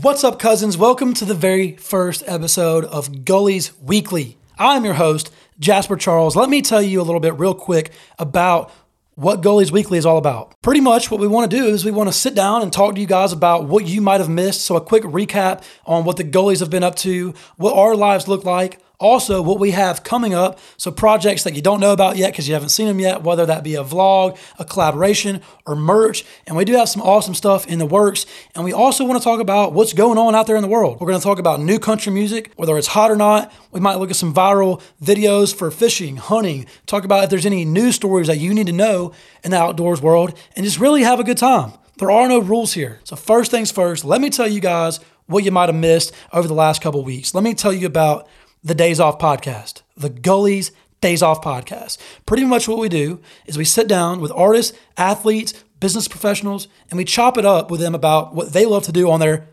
What's up, cousins? Welcome to the very first episode of Gullies Weekly. I'm your host, Jasper Charles. Let me tell you a little bit, real quick, about what Gullies Weekly is all about. Pretty much what we want to do is we want to sit down and talk to you guys about what you might have missed. So, a quick recap on what the Gullies have been up to, what our lives look like, also what we have coming up. So, projects that you don't know about yet because you haven't seen them yet, whether that be a vlog, a collaboration, or merch. And we do have some awesome stuff in the works. And we also want to talk about what's going on out there in the world. We're going to talk about new country music, whether it's hot or not. We might look at some viral videos for fishing, hunting, talk about if there's any news stories that you need to know in the outdoors world, and just really have a good time. There are no rules here. So, first things first, let me tell you guys what you might have missed over the last couple weeks. Let me tell you about the Days Off podcast, the Gullies Days Off podcast. Pretty much what we do is we sit down with artists, athletes, business professionals, and we chop it up with them about what they love to do on their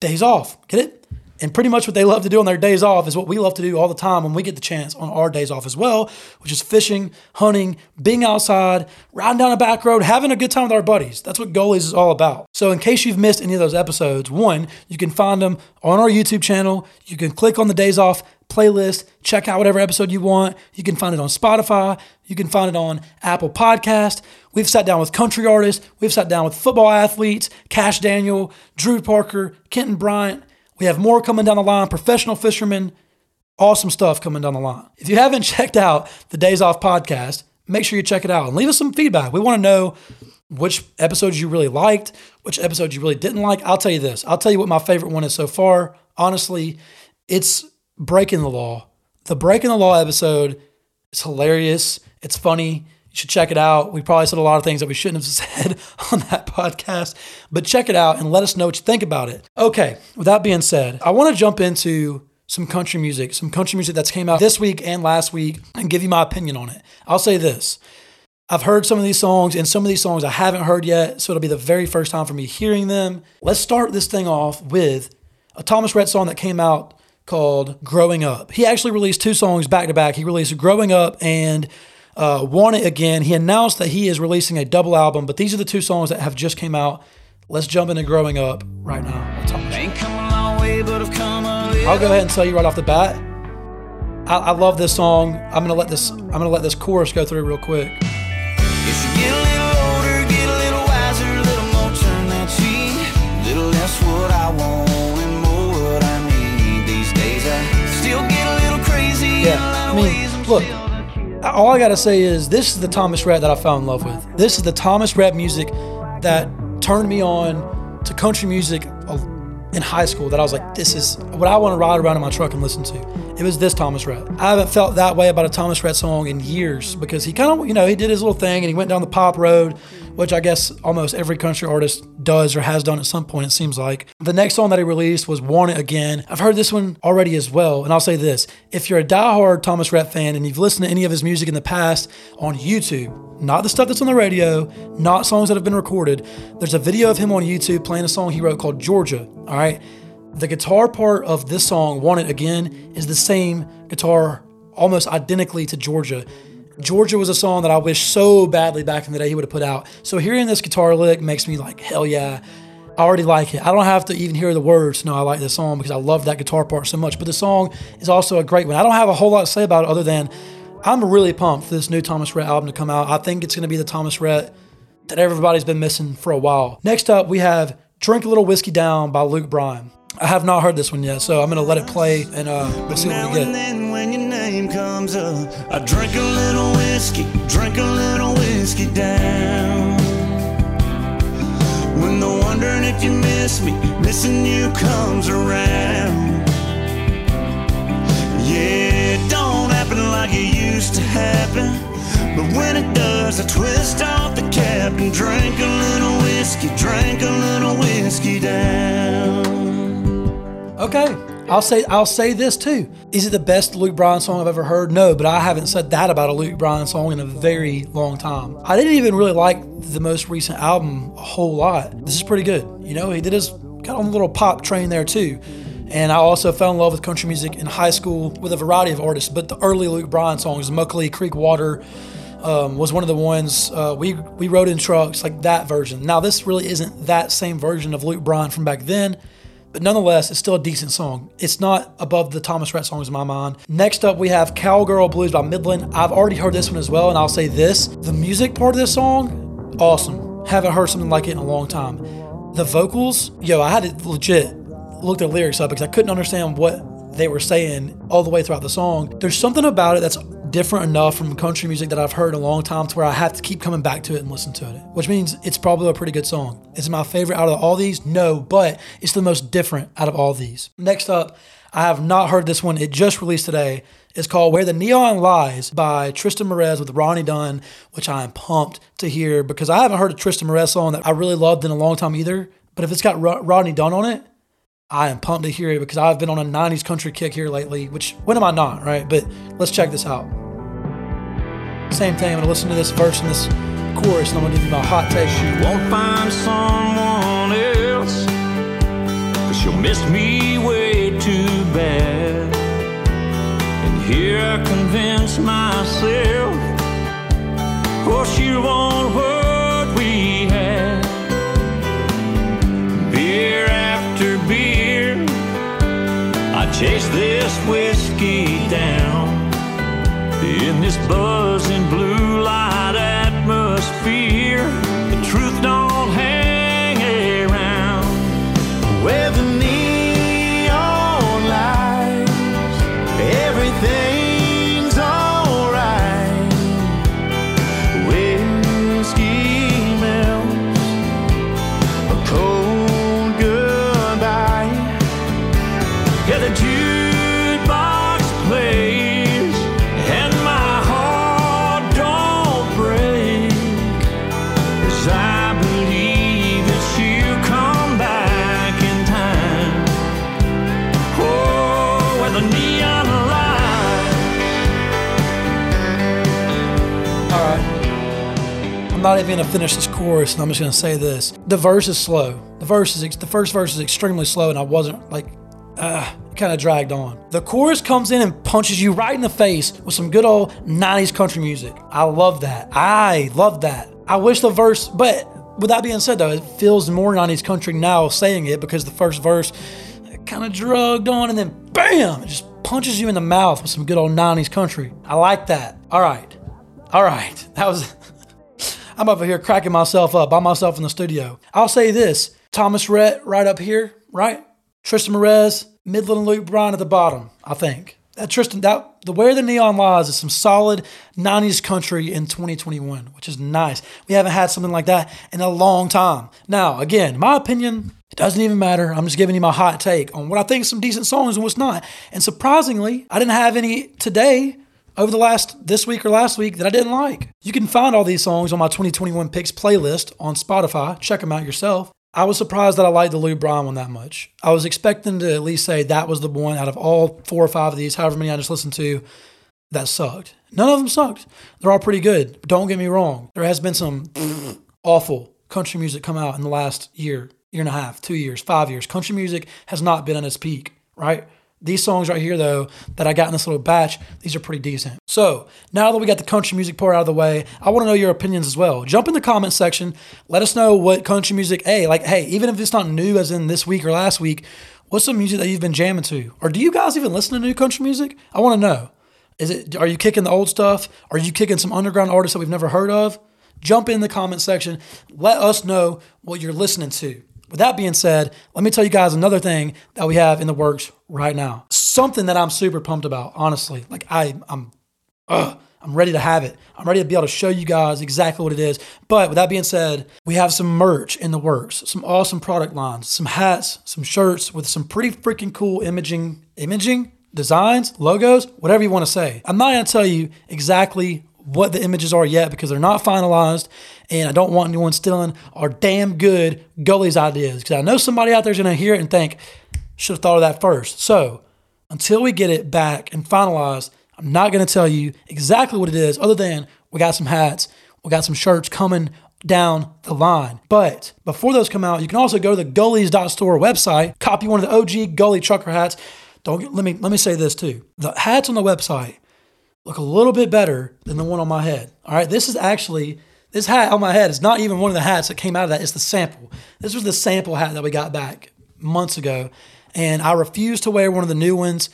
days off. Get it? And pretty much what they love to do on their days off is what we love to do all the time when we get the chance on our days off as well, which is fishing, hunting, being outside, riding down a back road, having a good time with our buddies. That's what Gullies is all about. So, in case you've missed any of those episodes, one, you can find them on our YouTube channel. You can click on the days off playlist, check out whatever episode you want. You can find it on Spotify. You can find it on Apple Podcast. We've sat down with country artists. We've sat down with football athletes, Cash Daniel, Drew Parker, Kenton Bryant. We have more coming down the line, professional fishermen, awesome stuff coming down the line. If you haven't checked out the Days Off podcast, make sure you check it out and leave us some feedback. We want to know which episodes you really liked, which episodes you really didn't like. I'll tell you this. I'll tell you what my favorite one is so far. Honestly, it's Breaking the Law. The Breaking the Law episode is hilarious. It's funny. You should check it out. We probably said a lot of things that we shouldn't have said on that podcast, but check it out and let us know what you think about it. Okay, with that being said, I want to jump into some country music, some country music that's came out this week and last week, and give you my opinion on it. I'll say this. I've heard some of these songs, and some of these songs I haven't heard yet, so it'll be the very first time for me hearing them. Let's start this thing off with a Thomas Rhett song that came out called Growing Up. He actually released two songs back to back. He released Growing Up and uh, Want It Again. He announced that he is releasing a double album, but these are the two songs that have just came out. Let's jump into Growing Up right now. Way, I'll go ahead and tell you right off the bat. I, I love this song. I'm gonna let this. I'm gonna let this chorus go through real quick. Yeah, I mean, look, all I gotta say is this is the Thomas Rhett that I fell in love with. This is the Thomas Rhett music that turned me on to country music uh, in high school. That I was like, this is what I want to ride around in my truck and listen to. It was this Thomas Rhett. I haven't felt that way about a Thomas Rhett song in years because he kind of, you know, he did his little thing and he went down the pop road which I guess almost every country artist does or has done at some point, it seems like. The next song that he released was Want It Again. I've heard this one already as well, and I'll say this if you're a diehard Thomas Rhett fan and you've listened to any of his music in the past on YouTube, not the stuff that's on the radio, not songs that have been recorded, there's a video of him on YouTube playing a song he wrote called Georgia, all right? The guitar part of this song, Want It Again, is the same guitar almost identically to Georgia. Georgia was a song that I wish so badly back in the day he would have put out. So hearing this guitar lick makes me like, hell yeah. I already like it. I don't have to even hear the words to know I like this song because I love that guitar part so much. But the song is also a great one. I don't have a whole lot to say about it other than I'm really pumped for this new Thomas Rhett album to come out. I think it's going to be the Thomas Rhett that everybody's been missing for a while. Next up, we have Drink a Little Whiskey Down by Luke Bryan. I have not heard this one yet, so I'm to let it play and uh, we'll see what we get name comes up, I drink a little whiskey, drink a little whiskey down. When the wondering if you miss me, missing you comes around. Yeah, it don't happen like it used to happen. But when it does, I twist off the cap and drink a little whiskey, drink a little whiskey down. Okay, I'll say I'll say this too. Is it the best Luke Bryan song I've ever heard? No, but I haven't said that about a Luke Bryan song in a very long time. I didn't even really like the most recent album a whole lot. This is pretty good. You know, he did his got on a little pop train there too. And I also fell in love with country music in high school with a variety of artists. But the early Luke Bryan songs, Muckalee, Creek Water, um, was one of the ones uh, we we rode in trucks like that version. Now this really isn't that same version of Luke Bryan from back then but nonetheless, it's still a decent song. It's not above the Thomas Rhett songs in my mind. Next up, we have Cowgirl Blues by Midland. I've already heard this one as well, and I'll say this the music part of this song, awesome. Haven't heard something like it in a long time. The vocals, yo, I had to legit look the lyrics up because I couldn't understand what they were saying all the way throughout the song. There's something about it that's different enough from country music that I've heard a long time to where I have to keep coming back to it and listen to it, which means it's probably a pretty good song. Is my favorite out of all these? No, but it's the most different out of all these. Next up, I have not heard this one. It just released today. It's called Where the Neon Lives by Tristan Merez with Ronnie Dunn, which I am pumped to hear because I haven't heard a Tristan Merez song that I really loved in a long time either. But if it's got Rodney Dunn on it, I am pumped to hear it because I've been on a 90s country kick here lately, which when am I not, right? But let's check this out. Same thing, I'm gonna listen to this verse and this chorus and I'm gonna give you my hot take. She won't find someone else, cause she'll miss me way too bad. And here I convince myself, oh, she won't chase this whiskey down in this buzzing blue I'm not even gonna finish this chorus, and I'm just gonna say this: the verse is slow. The verse is the first verse is extremely slow, and I wasn't like, uh, kind of dragged on. The chorus comes in and punches you right in the face with some good old '90s country music. I love that. I love that. I wish the verse, but with that being said, though, it feels more '90s country now saying it because the first verse kind of drugged on, and then bam, it just punches you in the mouth with some good old '90s country. I like that. All right. All right. That was. I'm over here cracking myself up by myself in the studio. I'll say this Thomas Rhett right up here, right? Tristan Merez, Midland and Luke Bryan at the bottom, I think. That Tristan, that the Where the Neon Lives is some solid 90s country in 2021, which is nice. We haven't had something like that in a long time. Now, again, my opinion, it doesn't even matter. I'm just giving you my hot take on what I think some decent songs and what's not. And surprisingly, I didn't have any today over the last this week or last week that I didn't like. You can find all these songs on my 2021 picks playlist on Spotify. Check them out yourself. I was surprised that I liked the Luke Bryan one that much. I was expecting to at least say that was the one out of all four or five of these, however many I just listened to, that sucked. None of them sucked. They're all pretty good. Don't get me wrong. There has been some awful country music come out in the last year, year and a half, two years, five years. Country music has not been at its peak, right? These songs right here, though, that I got in this little batch, these are pretty decent. So now that we got the country music part out of the way, I want to know your opinions as well. Jump in the comment section. Let us know what country music, hey, like, hey, even if it's not new as in this week or last week, what's some music that you've been jamming to? Or do you guys even listen to new country music? I want to know. Is it are you kicking the old stuff? Are you kicking some underground artists that we've never heard of? Jump in the comment section. Let us know what you're listening to. With that being said, let me tell you guys another thing that we have in the works right now. Something that I'm super pumped about, honestly. Like I, I'm, I'm ready to have it. I'm ready to be able to show you guys exactly what it is. But with that being said, we have some merch in the works, some awesome product lines, some hats, some shirts with some pretty freaking cool imaging, imaging designs, logos, whatever you want to say. I'm not going to tell you exactly what the images are yet because they're not finalized and I don't want anyone stealing our damn good Gully's ideas because I know somebody out there is going to hear it and think, should have thought of that first. So until we get it back and finalized, I'm not going to tell you exactly what it is other than we got some hats, we got some shirts coming down the line. But before those come out, you can also go to the gullies.store website, copy one of the OG Gully trucker hats. Don't let me let me say this too. The hats on the website look a little bit better than the one on my head. All right, this is actually this hat on my head is not even one of the hats that came out of that. It's the sample. This was the sample hat that we got back months ago, and I refuse to wear one of the new ones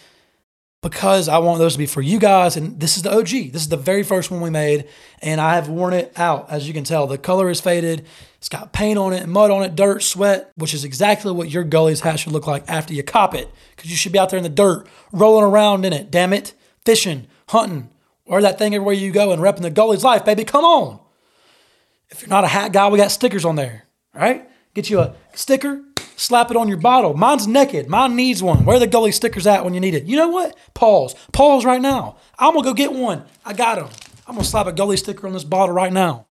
because I want those to be for you guys. And this is the OG. This is the very first one we made, and I have worn it out. As you can tell, the color is faded. It's got paint on it, mud on it, dirt, sweat, which is exactly what your Gully's hat should look like after you cop it. Because you should be out there in the dirt, rolling around in it. Damn it, fishing, hunting, or that thing everywhere you go and repping the Gully's life, baby. Come on. If you're not a hat guy, we got stickers on there. All right, get you a sticker, slap it on your bottle. Mine's naked. Mine needs one. Where are the Gully stickers at when you need it? You know what? Pause. Pause right now. I'm gonna go get one. I got them. I'm gonna slap a Gully sticker on this bottle right now.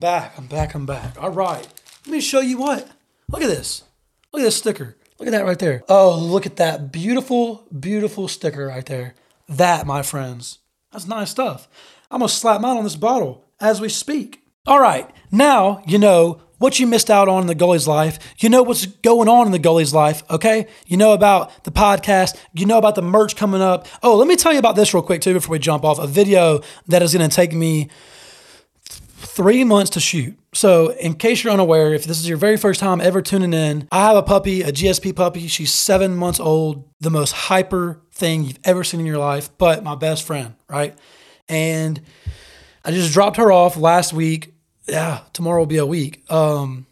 Back. I'm back. I'm back. All right. Let me show you what. Look at this. Look at this sticker. Look at that right there. Oh, look at that beautiful, beautiful sticker right there. That, my friends, that's nice stuff. I'm gonna slap mine on this bottle as we speak. All right, now you know what you missed out on in the Gully's life. You know what's going on in the Gully's life, okay? You know about the podcast. You know about the merch coming up. Oh, let me tell you about this real quick, too, before we jump off. A video that is going to take me three months to shoot. So, in case you're unaware, if this is your very first time ever tuning in, I have a puppy, a GSP puppy. She's seven months old, the most hyper thing you've ever seen in your life, but my best friend, right? And I just dropped her off last week. Yeah, tomorrow will be a week. Um,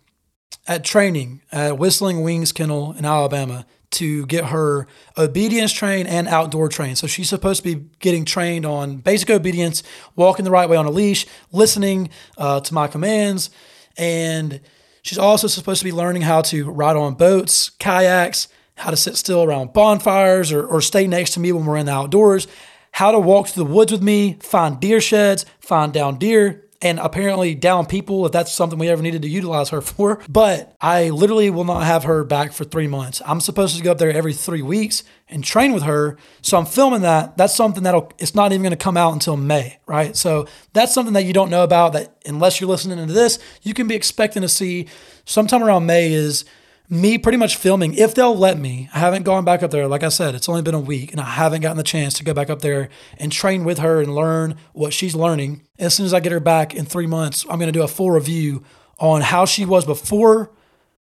at training at Whistling Wings Kennel in Alabama to get her obedience trained and outdoor trained. So she's supposed to be getting trained on basic obedience, walking the right way on a leash, listening uh, to my commands, and she's also supposed to be learning how to ride on boats, kayaks, how to sit still around bonfires or, or stay next to me when we're in the outdoors, how to walk through the woods with me, find deer sheds, find down deer, and apparently down people if that's something we ever needed to utilize her for. But I literally will not have her back for three months. I'm supposed to go up there every three weeks and train with her. So I'm filming that. That's something that'll, it's not even going to come out until May, right? So that's something that you don't know about that unless you're listening to this, you can be expecting to see sometime around May is me pretty much filming if they'll let me. I haven't gone back up there. Like I said, it's only been a week and I haven't gotten the chance to go back up there and train with her and learn what she's learning. As soon as I get her back in three months, I'm going to do a full review on how she was before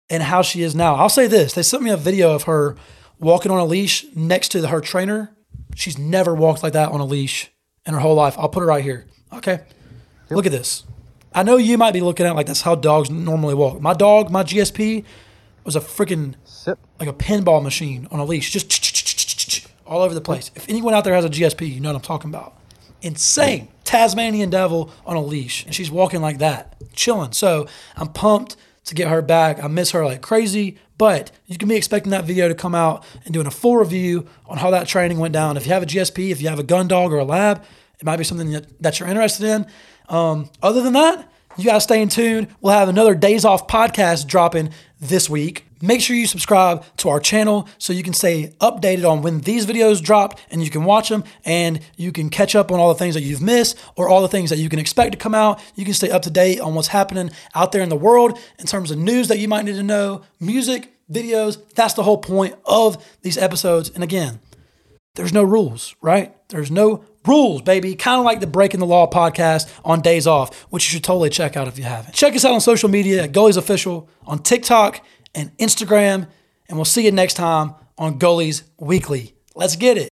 and how she is now. I'll say this they sent me a video of her walking on a leash next to her trainer. She's never walked like that on a leash in her whole life. I'll put it right here. Okay. Look at this. I know you might be looking at it like that's how dogs normally walk. My dog, my GSP, was a freaking like a pinball machine on a leash, just all over the place. If anyone out there has a GSP, you know what I'm talking about. Insane Tasmanian devil on a leash, and she's walking like that, chilling. So I'm pumped to get her back. I miss her like crazy, but you can be expecting that video to come out and doing a full review on how that training went down. If you have a GSP, if you have a gun dog or a lab, it might be something that, that you're interested in. Um, other than that, you guys stay in tune. We'll have another Days Off podcast dropping this week. Make sure you subscribe to our channel so you can stay updated on when these videos drop and you can watch them and you can catch up on all the things that you've missed or all the things that you can expect to come out. You can stay up to date on what's happening out there in the world in terms of news that you might need to know, music, videos. That's the whole point of these episodes. And again, there's no rules, right? There's no rules, baby. Kind of like the Breaking the Law podcast on days off, which you should totally check out if you haven't. Check us out on social media at Gullies Official on TikTok and Instagram. And we'll see you next time on Gullies Weekly. Let's get it.